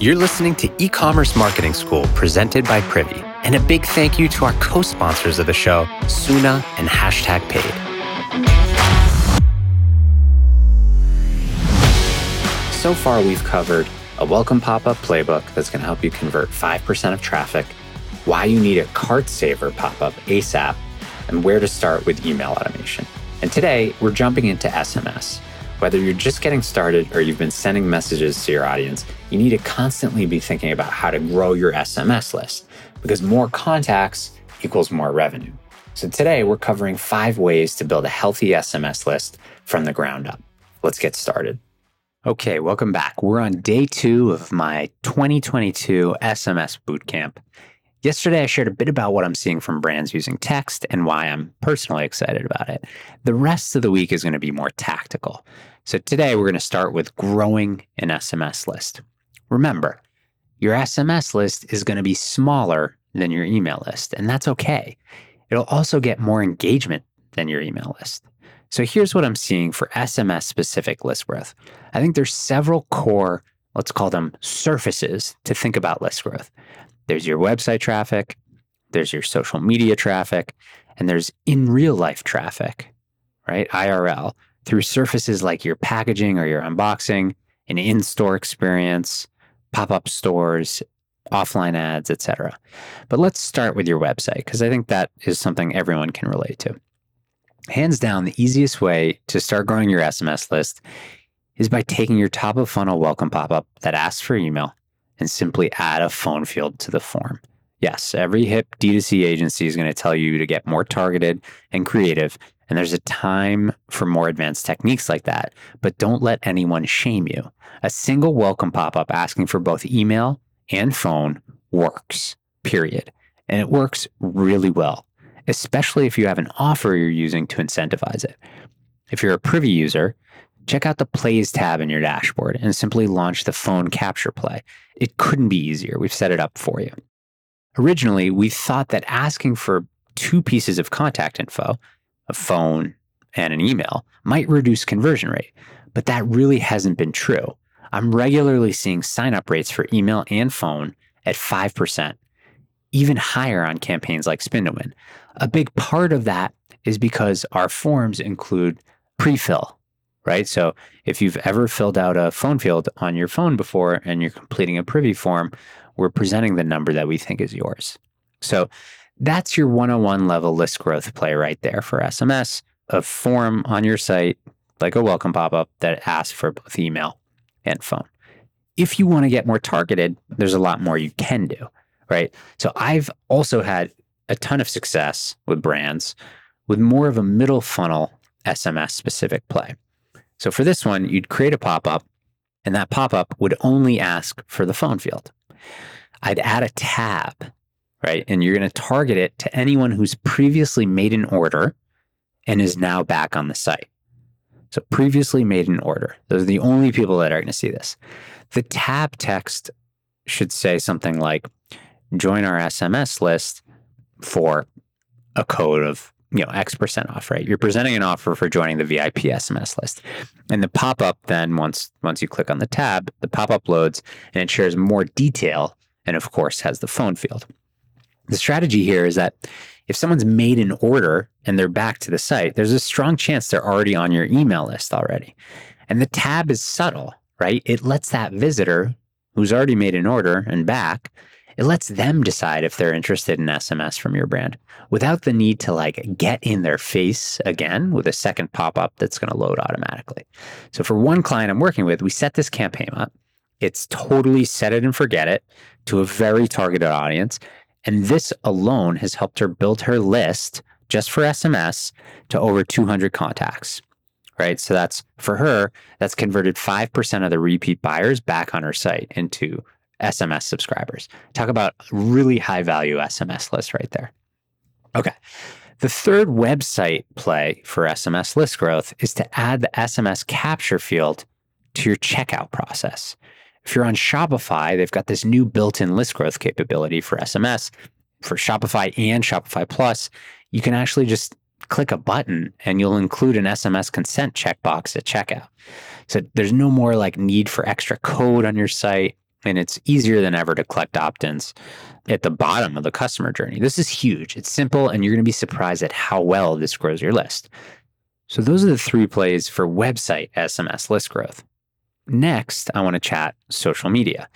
You're listening to E Commerce Marketing School presented by Privy. And a big thank you to our co sponsors of the show, Suna and Hashtag Paid. So far, we've covered a welcome pop up playbook that's going to help you convert 5% of traffic, why you need a cart saver pop up ASAP, and where to start with email automation. And today, we're jumping into SMS. Whether you're just getting started or you've been sending messages to your audience, you need to constantly be thinking about how to grow your SMS list because more contacts equals more revenue. So today we're covering five ways to build a healthy SMS list from the ground up. Let's get started. Okay, welcome back. We're on day two of my 2022 SMS Bootcamp. Yesterday, I shared a bit about what I'm seeing from brands using text and why I'm personally excited about it. The rest of the week is going to be more tactical. So today, we're going to start with growing an SMS list. Remember, your SMS list is going to be smaller than your email list, and that's okay. It'll also get more engagement than your email list. So here's what I'm seeing for SMS specific list growth. I think there's several core, let's call them surfaces to think about list growth. There's your website traffic, there's your social media traffic, and there's in real life traffic, right? IRL through surfaces like your packaging or your unboxing, an in store experience, pop up stores, offline ads, etc. But let's start with your website because I think that is something everyone can relate to. Hands down, the easiest way to start growing your SMS list is by taking your top of funnel welcome pop up that asks for email and simply add a phone field to the form. Yes, every hip D2C agency is going to tell you to get more targeted and creative. And there's a time for more advanced techniques like that. But don't let anyone shame you. A single welcome pop up asking for both email and phone works, period. And it works really well, especially if you have an offer you're using to incentivize it. If you're a privy user, check out the plays tab in your dashboard and simply launch the phone capture play. It couldn't be easier. We've set it up for you. Originally, we thought that asking for two pieces of contact info, a phone and an email, might reduce conversion rate, but that really hasn't been true. I'm regularly seeing sign up rates for email and phone at 5%, even higher on campaigns like Spin Win. A big part of that is because our forms include pre fill right? So if you've ever filled out a phone field on your phone before and you're completing a privy form, we're presenting the number that we think is yours. So that's your 101 level list growth play right there for SMS, a form on your site, like a welcome pop up that asks for both email and phone. If you want to get more targeted, there's a lot more you can do, right? So I've also had a ton of success with brands with more of a middle funnel SMS specific play. So for this one, you'd create a pop up, and that pop up would only ask for the phone field. I'd add a tab, right? And you're going to target it to anyone who's previously made an order and is now back on the site. So previously made an order. Those are the only people that are going to see this. The tab text should say something like join our SMS list for a code of you know X percent off, right? You're presenting an offer for joining the VIP SMS list, and the pop up then once once you click on the tab, the pop up loads and it shares more detail, and of course has the phone field. The strategy here is that if someone's made an order and they're back to the site, there's a strong chance they're already on your email list already, and the tab is subtle, right? It lets that visitor who's already made an order and back it lets them decide if they're interested in SMS from your brand without the need to like get in their face again with a second pop up that's going to load automatically. So for one client I'm working with, we set this campaign up. It's totally set it and forget it to a very targeted audience. And this alone has helped her build her list just for SMS to over 200 contacts right? So that's for her, that's converted 5% of the repeat buyers back on her site into SMS subscribers. Talk about really high value SMS list right there. Okay. The third website play for SMS list growth is to add the SMS capture field to your checkout process. If you're on Shopify, they've got this new built in list growth capability for SMS. For Shopify and Shopify Plus, you can actually just click a button and you'll include an SMS consent checkbox at checkout. So there's no more like need for extra code on your site And it's easier than ever to collect opt ins at the bottom of the customer journey. This is huge. It's simple, and you're going to be surprised at how well this grows your list. So, those are the three plays for website SMS list growth. Next, I want to chat social media.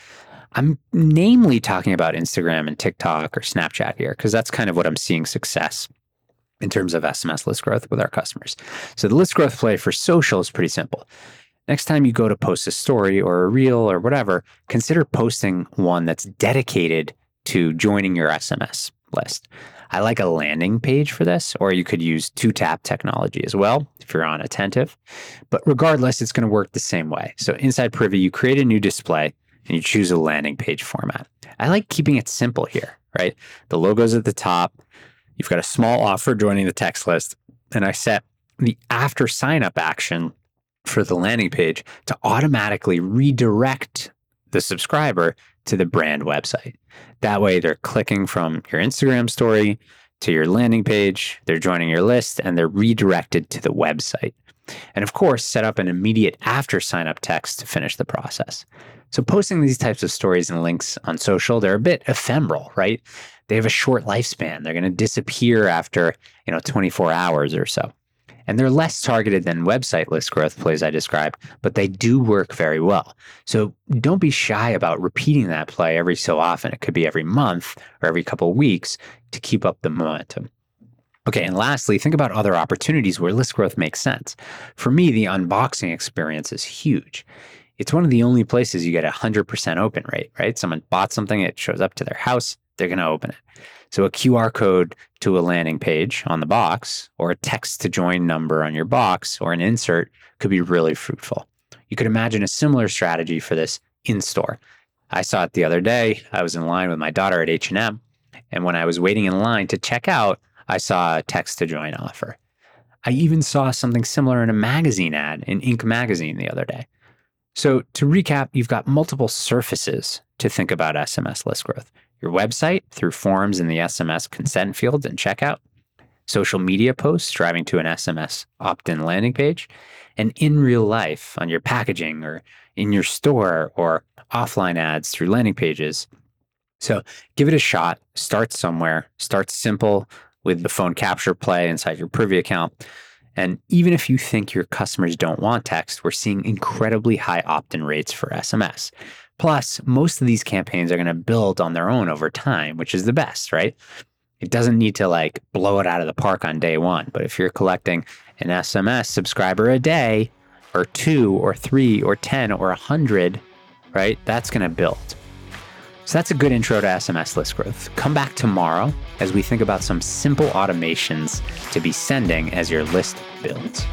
I'm namely talking about Instagram and TikTok or Snapchat here because that's kind of what I'm seeing success in terms of SMS list growth with our customers. So the list growth play for social is pretty simple. Next time you go to post a story or a reel or whatever, consider posting one that's dedicated to joining your SMS list. I like a landing page for this, or you could use two tap technology as well if you're on attentive. But regardless, it's going to work the same way. So inside Privy, you create a new display and you choose a landing page format. I like keeping it simple here, right? The logo's at the top. You've got a small offer joining the text list. And I set the after sign up action for the landing page to automatically redirect the subscriber to the brand website. That way, they're clicking from your Instagram story to your landing page, they're joining your list, and they're redirected to the website. And of course, set up an immediate after sign up text to finish the process. So, posting these types of stories and links on social, they're a bit ephemeral, right? They have a short lifespan. They're going to disappear after, you know, 24 hours or so. And they're less targeted than website list growth plays I described, but they do work very well. So don't be shy about repeating that play every so often. It could be every month or every couple of weeks to keep up the momentum. Okay, and lastly, think about other opportunities where list growth makes sense. For me, the unboxing experience is huge. It's one of the only places you get a 100% open rate, right? Someone bought something, it shows up to their house, they're going to open it. So a QR code to a landing page on the box or a text to join number on your box or an insert could be really fruitful. You could imagine a similar strategy for this in store. I saw it the other day. I was in line with my daughter at H&M and when I was waiting in line to check out, I saw a text to join offer. I even saw something similar in a magazine ad in Inc. magazine the other day. So, to recap, you've got multiple surfaces to think about SMS list growth your website through forms in the SMS consent field and checkout, social media posts driving to an SMS opt in landing page, and in real life on your packaging or in your store or offline ads through landing pages. So give it a shot. Start somewhere. Start simple with the phone capture play inside your Privy account. And even if you think your customers don't want text, we're seeing incredibly high opt in rates for SMS. Plus, most of these campaigns are going to build on their own over time, which is the best, right? It doesn't need to like blow it out of the park on day one. But if you're collecting an SMS subscriber a day, or two, or three, or 10, or 100, right? That's going to build. So that's a good intro to SMS list growth. Come back tomorrow as we think about some simple automations to be sending as your list builds.